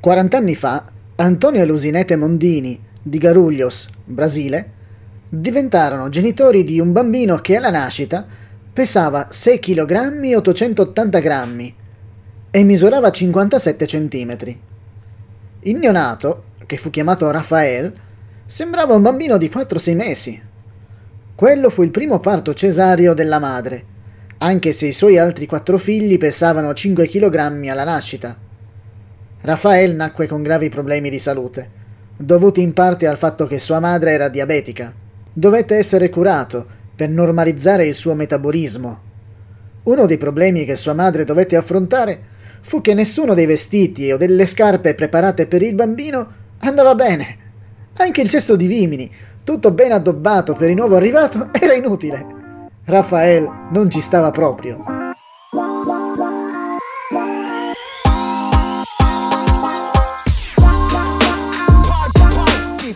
40 anni fa, Antonio e Lusinete Mondini, di Garuglios, Brasile, diventarono genitori di un bambino che alla nascita pesava 6 kg e 880 grammi e misurava 57 cm. Il neonato, che fu chiamato Rafael, sembrava un bambino di 4-6 mesi. Quello fu il primo parto cesareo della madre, anche se i suoi altri quattro figli pesavano 5 kg alla nascita. Rafael nacque con gravi problemi di salute, dovuti in parte al fatto che sua madre era diabetica. Dovette essere curato per normalizzare il suo metabolismo. Uno dei problemi che sua madre dovette affrontare fu che nessuno dei vestiti o delle scarpe preparate per il bambino andava bene. Anche il cesto di vimini, tutto ben addobbato per il nuovo arrivato, era inutile. Rafael non ci stava proprio.